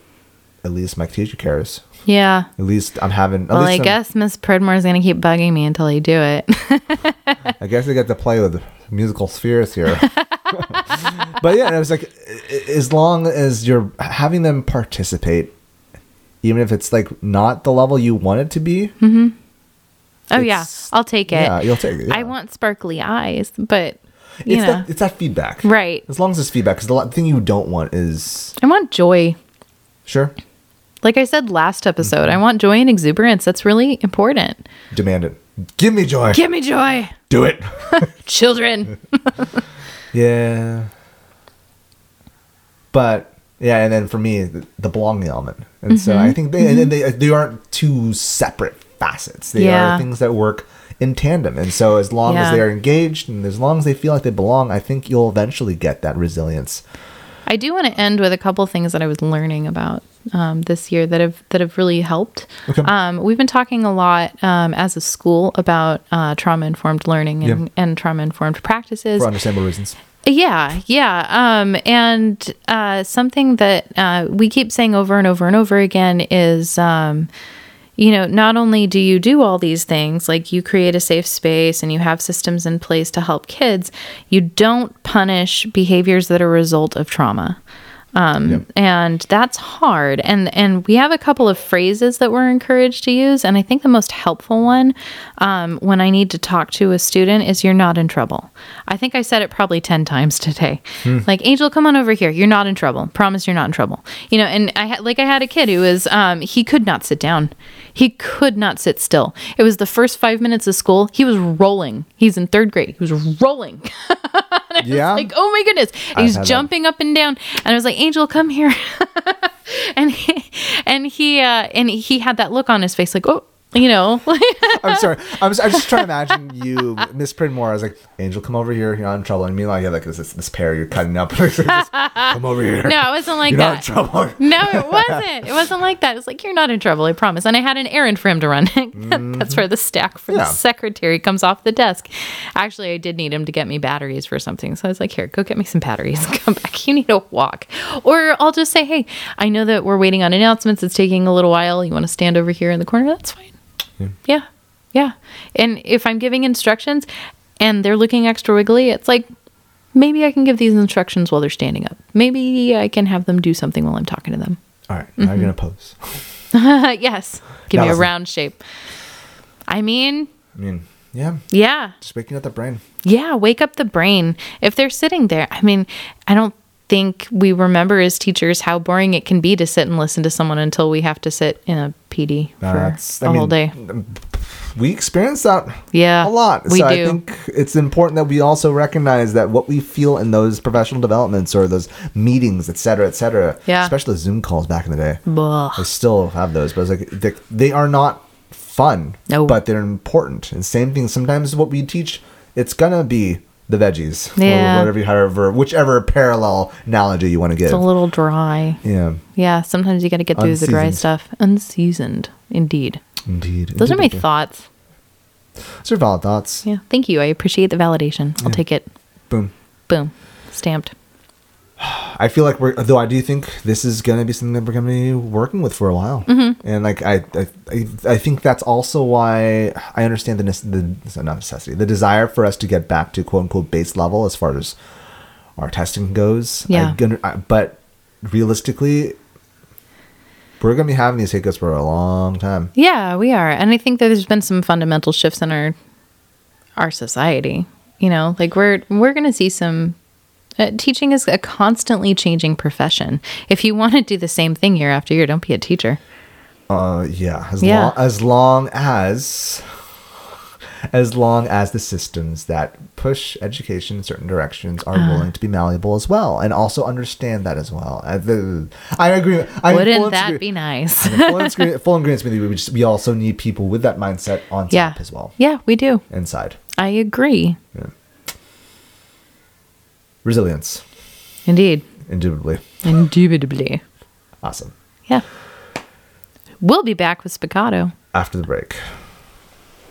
at least my teacher cares Yeah. at least i'm having at Well, least I I'm- guess Miss Pridmore's gonna keep bugging me until I do it. [laughs] I guess I get to play with musical spheres here. [laughs] but yeah, it was like as long as you're having them participate, even if it's like not the level you want it to be. Mm-hmm. oh yeah, I'll take it. Yeah, you'll take it. I want sparkly eyes, but you it's know, that it's that feedback, Right. As long as it's feedback, because the thing you don't want is I want joy. sure Like I said last episode, I want joy and exuberance. That's really important. demand it. Give me joy. Give me joy, Do it. [laughs] children. [laughs] Yeah. But yeah, and then for me, the, the belonging element, and so Mm-hmm. I think they and then they they aren't two separate facets. They Yeah. are things that work in tandem, and so as long as they are engaged and as long as they feel like they belong, I think you'll eventually get that resilience. I do want to end with a couple things that I was learning about um, this year that have that have really helped. Okay. Um, we've been talking a lot um, as a school about uh, trauma informed learning and, Yeah. and trauma informed practices. For understandable reasons. Yeah, yeah. Um, and uh, something that uh, we keep saying over and over and over again is, um, you know, not only do you do all these things, like you create a safe space and you have systems in place to help kids, you don't punish behaviors that are a result of trauma. Um, Yep. and that's hard. And and we have a couple of phrases that we're encouraged to use. And I think the most helpful one um, when I need to talk to a student is "You're not in trouble." I think I said it probably ten times today. Like Angel, come on over here. You're not in trouble. Promise you're not in trouble. You know. And I had like I had a kid who was um, he could not sit down. He could not sit still. It was the first five minutes of school. He was rolling. He's in third grade. He was rolling. [laughs] Yeah. like, oh my goodness. He's had that. jumping up and down. And I was like, Angel, come here. [laughs] and he, and he, uh, and he had that look on his face, like, oh, you know, [laughs] I'm sorry. I'm, s- I'm just trying to imagine you, Miss Pridmore. I was like, Angel, come over here. You're not in trouble. And meanwhile, you have like this, this pear you're cutting up. [laughs] Just, come over here. no, it wasn't like You're not in that. trouble. [laughs] No, it wasn't. It wasn't like that. It's like, you're not in trouble, I promise. And I had an errand for him to run. Mm-hmm. That's where the stack for Yeah. the secretary comes off the desk. Actually, I did need him to get me batteries for something. So I was like, here, go get me some batteries. Come back. You need a walk. Or I'll just say, hey, I know that we're waiting on announcements. It's taking a little while. You want to stand over here in the corner? That's fine. Yeah. Yeah. And if I'm giving instructions and they're looking extra wiggly, it's like, maybe I can give these instructions while they're standing up. Maybe I can have them do something while I'm talking to them. All right. Now you're going to mm-hmm. pose. [laughs] yes. Give That me a round shape. I mean, I mean, yeah. yeah. Just waking up the brain. Yeah. Wake up the brain. If they're sitting there, I mean, I don't think we remember as teachers how boring it can be to sit and listen to someone until we have to sit in a PD for that's- the I whole mean, day. we experience that Yeah. a lot. We so do. I think it's important that we also recognize that what we feel in those professional developments or those meetings, et cetera, et cetera, Yeah. especially Zoom calls back in the day. Blah. I still have those, but it's like they, they are not fun, No. but they're important. And same thing. Sometimes what we teach, it's gonna be the veggies, Yeah. or whatever, however, whichever parallel analogy you want to give. It's a little dry. yeah, Yeah. Sometimes you got to get through the dry stuff. Unseasoned. Indeed. indeed. Those are my Indeed. thoughts. Those are valid thoughts. Yeah. Thank you. I appreciate the validation. I'll take it. Boom. Boom. Stamped. [sighs] I feel like we're though I do think this is gonna be something that we're gonna be working with for a while, Mm-hmm. and like I, I I think that's also why I understand the the not necessity the desire for us to get back to quote unquote base level as far as our testing goes. Yeah. I I- but realistically, we're gonna be having these hiccups for a long time. Yeah, we are. And I think that there's been some fundamental shifts in our our society. You know, like we're we're going to see some uh, teaching is a constantly changing profession. If you want to do the same thing year after year, don't be a teacher. Uh, yeah, as Yeah. long as long as as long as the systems that push education in certain directions are Uh-huh. willing to be malleable as well, and also understand that as well. Uh, the- I agree. I'm Wouldn't that agree- be nice? Full, agree- full agreement with you. We, just, we also need people with that mindset on yeah. top as well, Yeah, we do. inside. I agree. Resilience, Indeed. indubitably. Indubitably. Awesome. Yeah. We'll be back with Spiccato. after the break.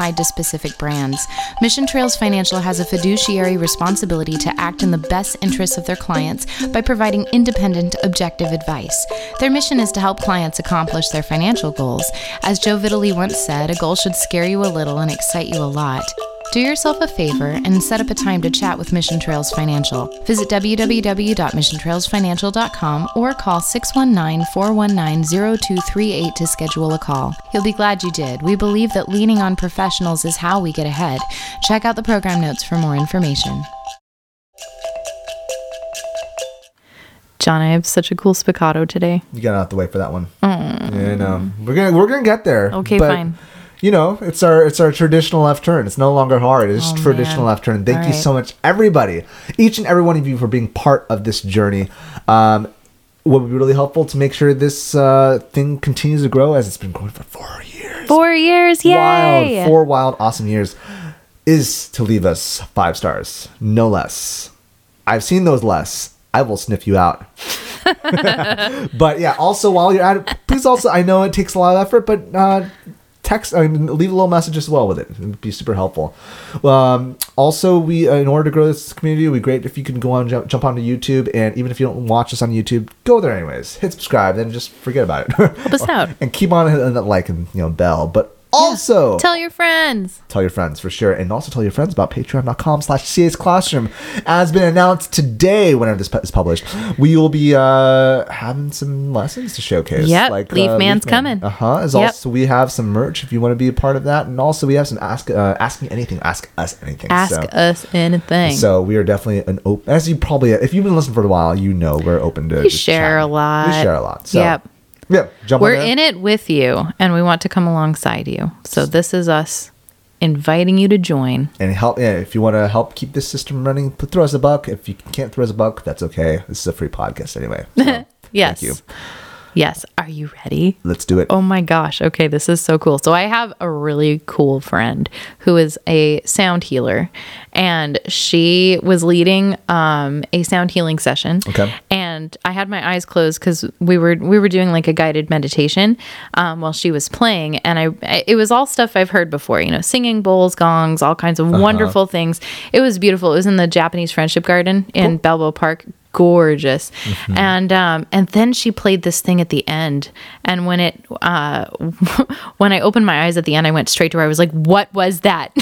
tied to specific brands. Mission Trails Financial has a fiduciary responsibility to act in the best interests of their clients by providing independent, objective advice. Their mission is to help clients accomplish their financial goals. As Joe Vitale once said, a goal should scare you a little and excite you a lot. Do yourself a favor and set up a time to chat with Mission Trails Financial. Visit www.missiontrailsfinancial.com or call 619 419 0238 to schedule a call. You'll be glad you did. We believe that leaning on professionals is how we get ahead. Check out the program notes for more information. John, I have such a cool spiccato today. You gotta have to wait for that one. Mm. Yeah, no, we're gonna we're gonna get there. Okay, but, fine. You know, it's our it's our traditional left turn. It's no longer hard. It's Oh, traditional man. left turn. Thank All you right. so much, everybody, each and every one of you, for being part of this journey. Um, would be really helpful to make sure this uh, thing continues to grow as it's been growing for four years. Four years, yay! Wild, four wild, awesome years is to leave us five stars, no less. I've seen those less. I will sniff you out. [laughs] [laughs] but yeah, also while you're at it, please also I know it takes a lot of effort, but uh, text I mean, leave a little message as well with it. It'd be super helpful. Um, also, we uh, in order to grow this community, it'd be great if you can go on jump, jump onto YouTube, and even if you don't watch us on YouTube, go there anyways. Hit subscribe, then just forget about it. Help us [laughs] out. and keep on hitting that like and you know bell. But also Tell your friends. tell your friends for sure and also tell your friends about patreon.com slash cs classroom as been announced today whenever this is published we will be uh having some lessons to showcase Yep, Leaf uh, Man's coming. uh-huh as Yep. also we have some merch if you want to be a part of that and also we have some ask uh, ask me anything ask us anything Ask so, us anything. so we are definitely an open as you probably if you've been listening for a while you know we're open to share a lot. we share a lot so Yep. Yeah jump We're in it with you and we want to come alongside you. So this is us inviting you to join. and help yeah if you want to help keep this system running put throw us a buck if you can't throw us a buck that's okay this is a free podcast anyway so, [laughs] Yes. thank you Yes. Are you ready? let's do it Oh my gosh. Okay, this is so cool. So I have a really cool friend who is a sound healer and she was leading um, a sound healing session. Okay. And I had my eyes closed cuz we were we were doing like a guided meditation um, while she was playing and I it was all stuff I've heard before, you know, singing bowls, gongs, all kinds of wonderful things. It was beautiful. It was in the Japanese Friendship Garden in Balboa Park gorgeous. And um and then she played this thing at the end. And when it uh [laughs] when i opened my eyes at the end i went straight to her. I was like what was that?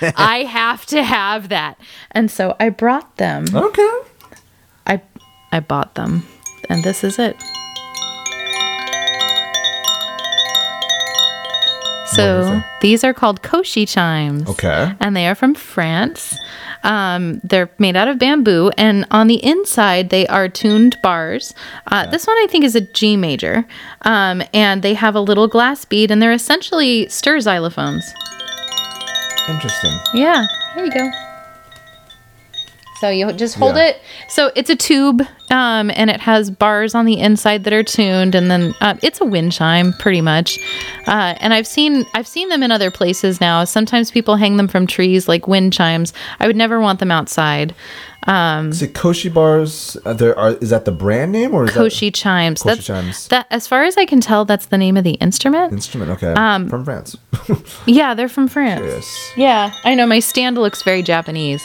[laughs] I have to have that. And so i brought them. Okay. I i bought them. And this is it so these are called koshi chimes Okay. and they are from France. Um, they're made out of bamboo, and on the inside they are tuned bars. Uh, This one I think is a G major, um, and they have a little glass bead, and they're essentially stir xylophones. interesting Yeah, here you go. So you just hold Yeah. it. So it's a tube, um, and it has bars on the inside that are tuned, and then uh, it's a wind chime, pretty much. Uh, and I've seen I've seen them in other places now. Sometimes people hang them from trees like wind chimes. I would never want them outside. Um, is it koshi bars uh, there are is that the brand name or is Koshi chimes. Koshi that's chimes. that. As far as I can tell, that's the name of the instrument. instrument okay Um, from france [laughs] Yeah, they're from France. yes Yeah, I know. My stand looks very Japanese.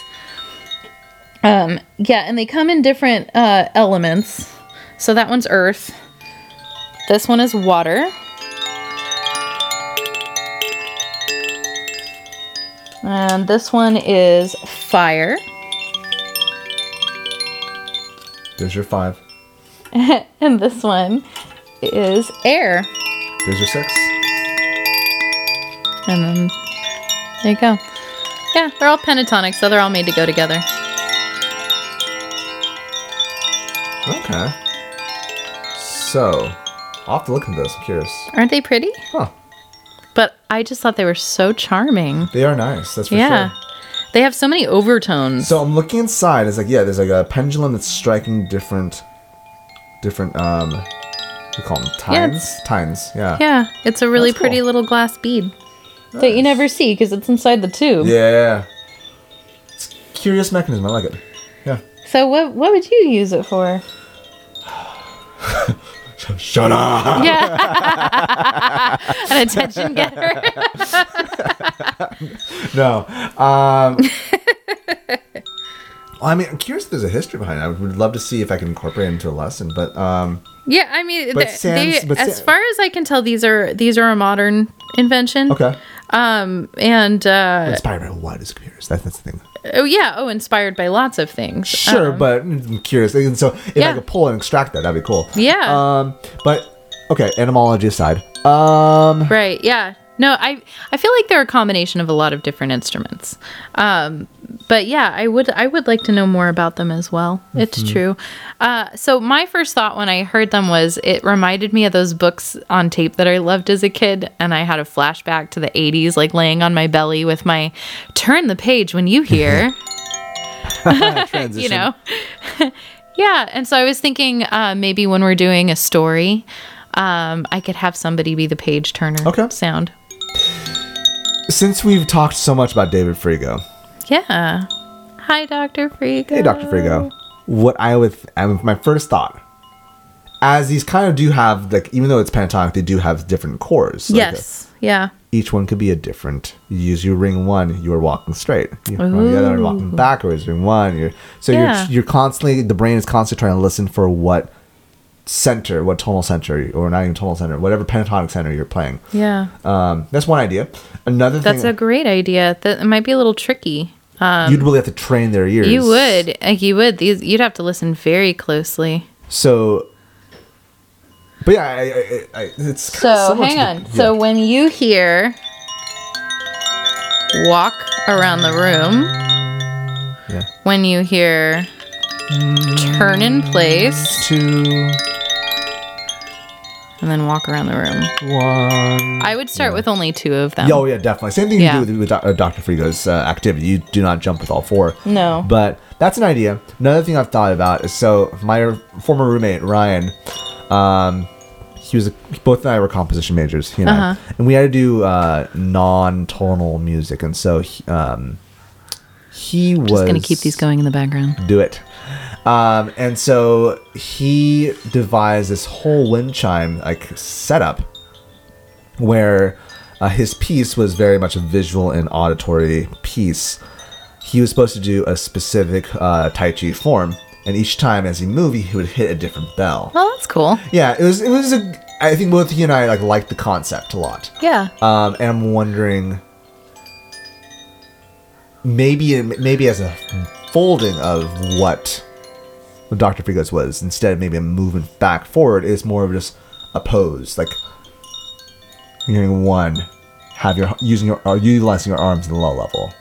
Um, yeah, and they come in different uh, elements. So that one's earth. This one is water. And this one is fire. there's your five [laughs] And this one is air. there's your six And then there you go. Yeah, they're all pentatonic, so they're all made to go together. Okay so i'll have to look into this i'm curious Aren't they pretty? huh but I just thought they were so charming. They are nice. That's for yeah. sure. They have so many overtones. So I'm looking inside. It's like yeah, there's like a pendulum that's striking different, different um, we call them tines. it's- tines. Yeah. yeah, it's a really That's cool. pretty little glass bead that you never see because it's inside the tube. Yeah. It's a curious mechanism. I like it. Yeah. So what what would you use it for? [sighs] Shut up. Yeah. [laughs] An attention getter. [laughs] No. Um. [laughs] well, I mean, I'm curious if there's a history behind it. I would love to see if I can incorporate it into a lesson. But um, yeah, I mean, But they, but as far as I can tell, these are these are a modern invention. okay. Um, and uh, Inspired by what is computers? That's, that's the thing. Oh yeah, oh, inspired by lots of things. Sure, Um, but I'm curious. And so if Yeah. I could pull and extract that, that'd be cool. Yeah. Um, but okay, etymology aside. Um, Right. Yeah. No, I I feel like they're a combination of a lot of different instruments. Um, but yeah, I would I would like to know more about them as well. It's Mm-hmm. true. Uh, so my first thought when I heard them was it reminded me of those books on tape that I loved as a kid, and I had a flashback to the '80s, like laying on my belly with my turn the page when you hear. [laughs] [laughs] you know [laughs] yeah and so i was thinking uh, maybe when we're doing a story um, i could have somebody be the page turner Okay. sound Since we've talked so much about David Frego, yeah hi dr frego hey, Dr. Frego, what I would, I would, my first thought, as these kind of do have, like, even though it's pentatonic, they do have different chords. Like, yes yeah each one could be a different. You use your ring one, you are walking straight. You ring the other, you're walking backwards. Ring one, you're so Yeah. you're you're constantly the brain is constantly trying to listen for what center, what tonal center, or not even tonal center, whatever pentatonic center you're playing. yeah Um, that's one idea. Another that's a great idea that it might be a little tricky you'd really have to train their ears. you would like you would these you'd have to listen very closely So, but yeah, I, I, I, it's kinda So similar to hang the- on. So when you hear walk around the room, yeah. when you hear turn in place two, and then walk around the room, one. I would start with only two of them. Oh yeah, definitely. Same thing Yeah. you do with, with Doc- uh, Dr. Frego's uh, activity. You do not jump with all four. No. But that's an idea. Another thing I've thought about is so my former roommate Ryan, um, he was a, both and I were composition majors, you know, Uh-huh. and we had to do uh, non-tonal music, and so he, um, he was Just gonna keep these going in the background. do it. Um, and so he devised this whole wind chime like setup where uh, his piece was very much a visual and auditory piece. He was supposed to do a specific uh, Tai Chi form, and each time as he moved, he would hit a different bell. Oh, that's cool. Yeah, it was. It was a. I think both he and I like liked the concept a lot. Yeah. Um, and I'm wondering, maybe maybe as a folding of what Dr. Frego's was, instead of maybe a movement back forward, it's more of just a pose, like you're hearing one, have your using your or utilizing your arms in the low level.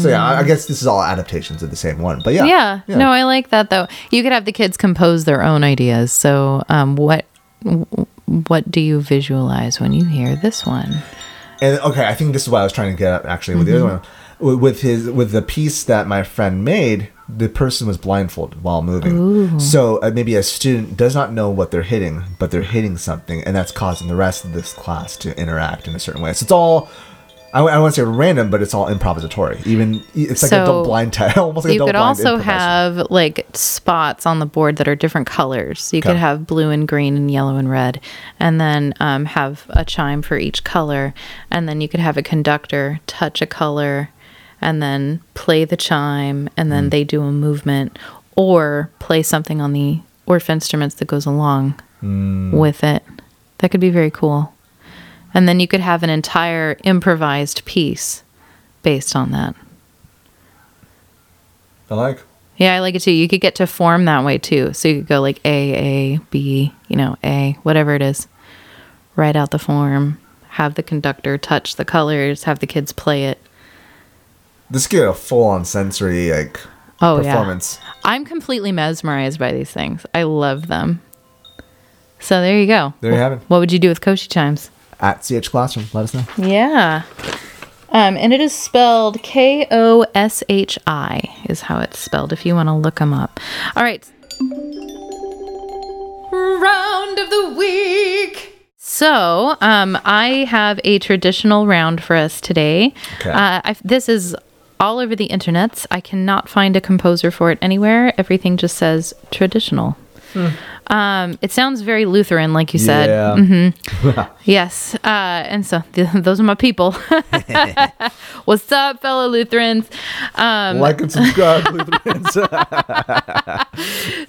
So yeah, I, I guess this is all adaptations of the same one, but yeah, yeah. No, I like that though. You could have the kids compose their own ideas. So, um, what what do you visualize when you hear this one? And okay, I think this is what I was trying to get at actually with the other one. With- With his with the piece that my friend made, the person was blindfolded while moving. So uh, maybe a student does not know what they're hitting, but they're hitting something, and that's causing the rest of this class to interact in a certain way. So it's all. I, I want to say random, but it's all improvisatory. Even it's like a So, double blind [laughs] test, almost like a you could also have like spots on the board that are different colors. So you could have blue and green and yellow and red, and then um, have a chime for each color. And then you could have a conductor touch a color and then play the chime, and then they do a movement or play something on the Orff instruments that goes along Hmm. with it. That could be very cool. And then you could have an entire improvised piece based on that. I like. Yeah, I like it too. You could get to form that way too. So you could go like A, A, B, you know, A, whatever it is. Write out the form, have the conductor touch the colors, have the kids play it. This get a full on sensory like Oh, performance. yeah. I'm completely mesmerized by these things. I love them. So there you go. There you have it. What would you do with Koshi chimes? at CH Classroom. Let us know. Yeah. Um, and it is spelled K O S H I, is how it's spelled if you want to look them up. All right. Round of the week. So, um, I have a traditional round for us today. Okay. Uh, I, this is all over the internets. I cannot find a composer for it anywhere. Everything just says traditional. Um, it sounds very Lutheran, like you said. Yeah. [laughs] Yes. Uh, and so th- those are my people. [laughs] What's up, fellow Lutherans? Um, like and subscribe, Lutherans.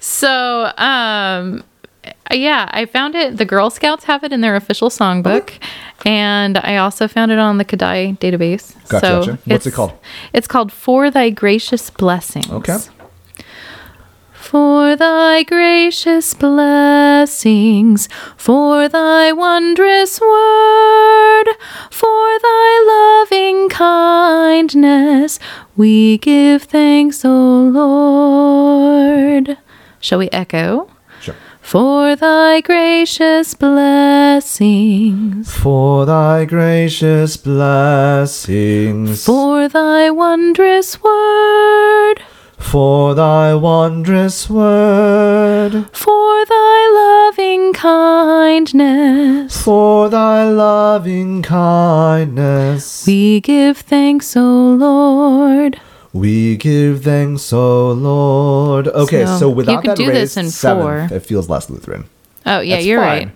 [laughs] so, um, Uh, yeah, I found it. The Girl Scouts have it in their official songbook. And I also found it on the Kodály database. Gotcha, so gotcha. What's it called? It's called For Thy Gracious Blessings. Okay. For thy gracious blessings, for thy wondrous word, for thy loving kindness, we give thanks, O Lord. Shall we echo? For thy gracious blessings, For thy gracious blessings, for thy wondrous word, for thy wondrous word, for thy loving kindness. for thy loving kindness. We give thanks, O Lord. We give thanks, O Lord. Okay, So, so, you without that do this raised in seventh, four. it feels less Lutheran. Oh, yeah, That's you're fine. right.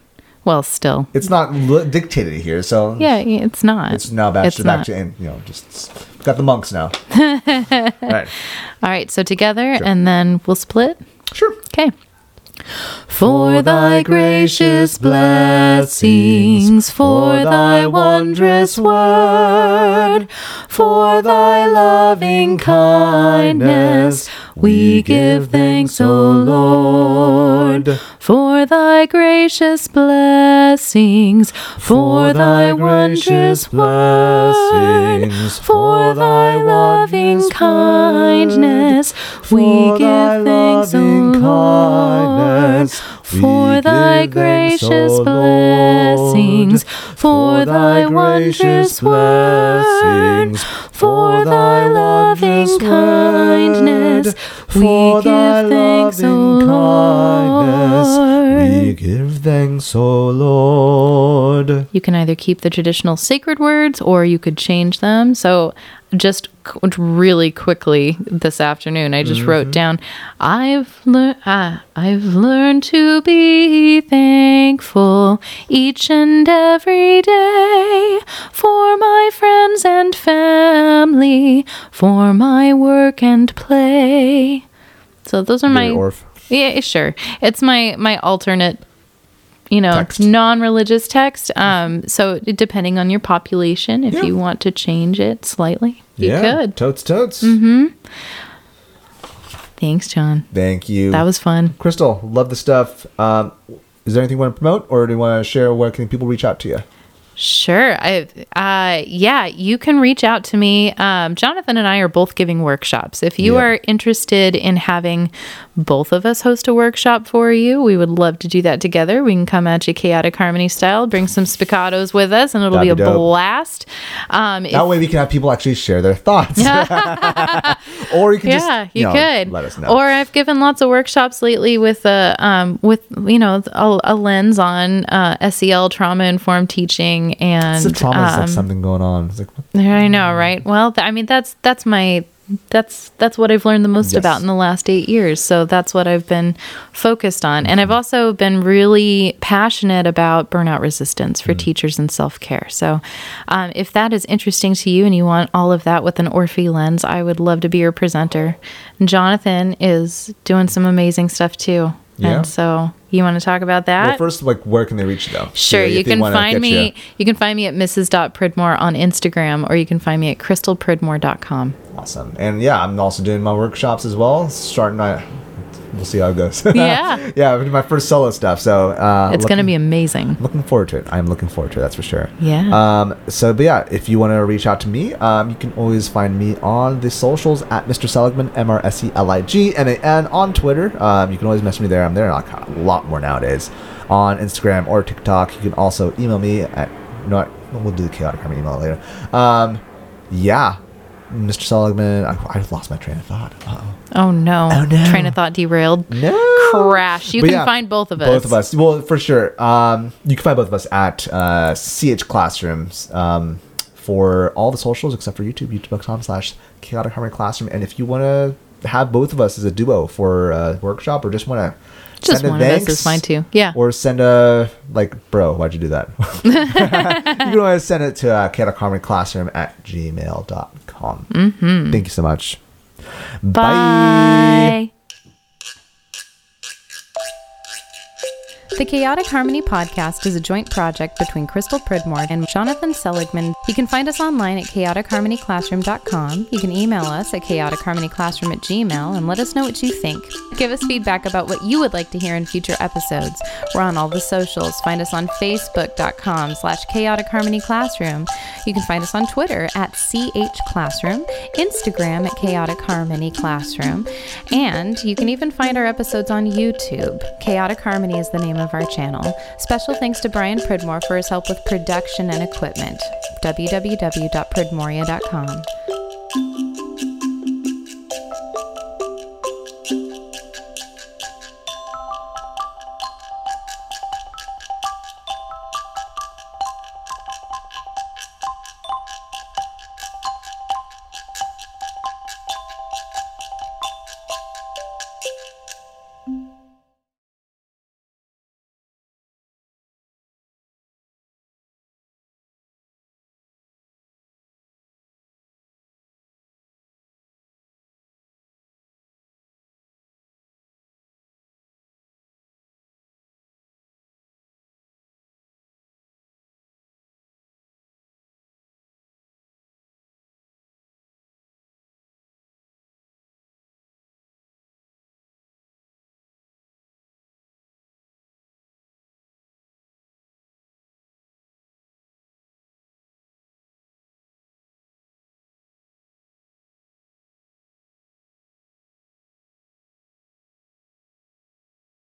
Well, still. It's not li- dictated here, so Yeah, it's not. it's now back It's to back not. to and you know just got the monks now. [laughs] right, All right, so together and then we'll split. sure. Okay. For thy gracious blessings, for thy wondrous word, for thy loving kindness, we give thanks, O Lord. For thy gracious blessings, for thy wondrous blessings, for thy loving kindness, we give thanks, O Lord. For thy gracious blessings, for thy wondrous word, for thy loving kindness, we give thanks, O Lord. We give thanks, O Lord. You can either keep the traditional sacred words or you could change them. So, just qu- really quickly this afternoon, I just wrote down, "I've learned, uh, I've learned to be thankful each and every day for my friends and family, for my work and play." So those are my yeah, sure. It's my my alternate, you know, Text. non-religious text. Um, so depending on your population, if Yeah. you want to change it slightly, you yeah, could. totes totes. mm-hmm Thanks, John. Thank you. That was fun. Crystal. Love the stuff. Um, is there anything you want to promote, or do you want to share? Where can people reach out to you? Sure. I, uh, yeah, you can reach out to me. Um, Jonathan and I are both giving workshops. If you Yeah. are interested in having both of us host a workshop for you, we would love to do that together. We can come at you chaotic harmony style, bring some spiccatos with us, and it'll That'd be a be blast. Um, if- That way we can have people actually share their thoughts. [laughs] or you can yeah, just you, know, could. let us know. Or I've given lots of workshops lately with a um with you know a, a lens on uh, SEL trauma informed teaching and it's the trauma is um, like something going on. It's like I know, right? Well, th- I mean that's that's my that's that's what I've learned the most Yes. about in the last 8 years. So that's what I've been focused on. And I've also been really passionate about burnout resistance Mm. for teachers and self-care. So um, if that is interesting to you and you want all of that with an Orff lens, I would love to be your presenter. Jonathan is doing some amazing stuff too. Yeah. And so you want to talk about that? well, first, like where can they reach you though? Sure, If you can find me. you. You. can find me at Mrs. Pridmore on Instagram, or you can find me at crystalpridmore.com. Awesome. And yeah, I'm also doing my workshops as well. Starting my, we'll see how it goes. Yeah. [laughs] yeah, my first solo stuff. So uh, It's going to be amazing. looking forward to it. I'm looking forward to it. That's for sure. Yeah. Um. So, but yeah, if you want to reach out to me, um, you can always find me on the socials at Mr. Seligman, M R S E L I G M A N on Twitter. Um, you can always message me there. I'm there a lot more nowadays on Instagram or TikTok. You can also email me at You know what? We'll do the chaotic harmony email later. Um, yeah, Mr. Seligman. I, I lost my train of thought. Uh-oh. Oh no. Oh, no. Train of thought derailed. No Crash. You But can yeah, find both of us. Both of us. Well, for sure. Um, you can find both of us at uh, CH Classrooms um, for all the socials except for YouTube, youtube.com slash chaotic harmony classroom. And if you want to have both of us as a duo for a workshop or just want to Just one of us is fine too. Yeah. Or send a, like, bro, why'd you do that? [laughs] you can always send it to uh, classroom at gmail.com. Mm-hmm. Thank you so much. Bye. Bye. The Chaotic Harmony podcast is a joint project between Crystal Pridmore and Jonathan Seligman. You can find us online at chaoticharmonyclassroom.com. You can email us at chaoticharmonyclassroom at gmail and let us know what you think. Give us feedback about what you would like to hear in future episodes. We're on all the socials. Find us on facebook.com slash chaotic harmony classroom. You can find us on Twitter at chclassroom, Instagram at chaoticharmonyclassroom, and you can even find our episodes on YouTube. Chaotic Harmony is the name of our channel. Special thanks to Brian Pridmore for his help with production and equipment. www.pridmoria.com.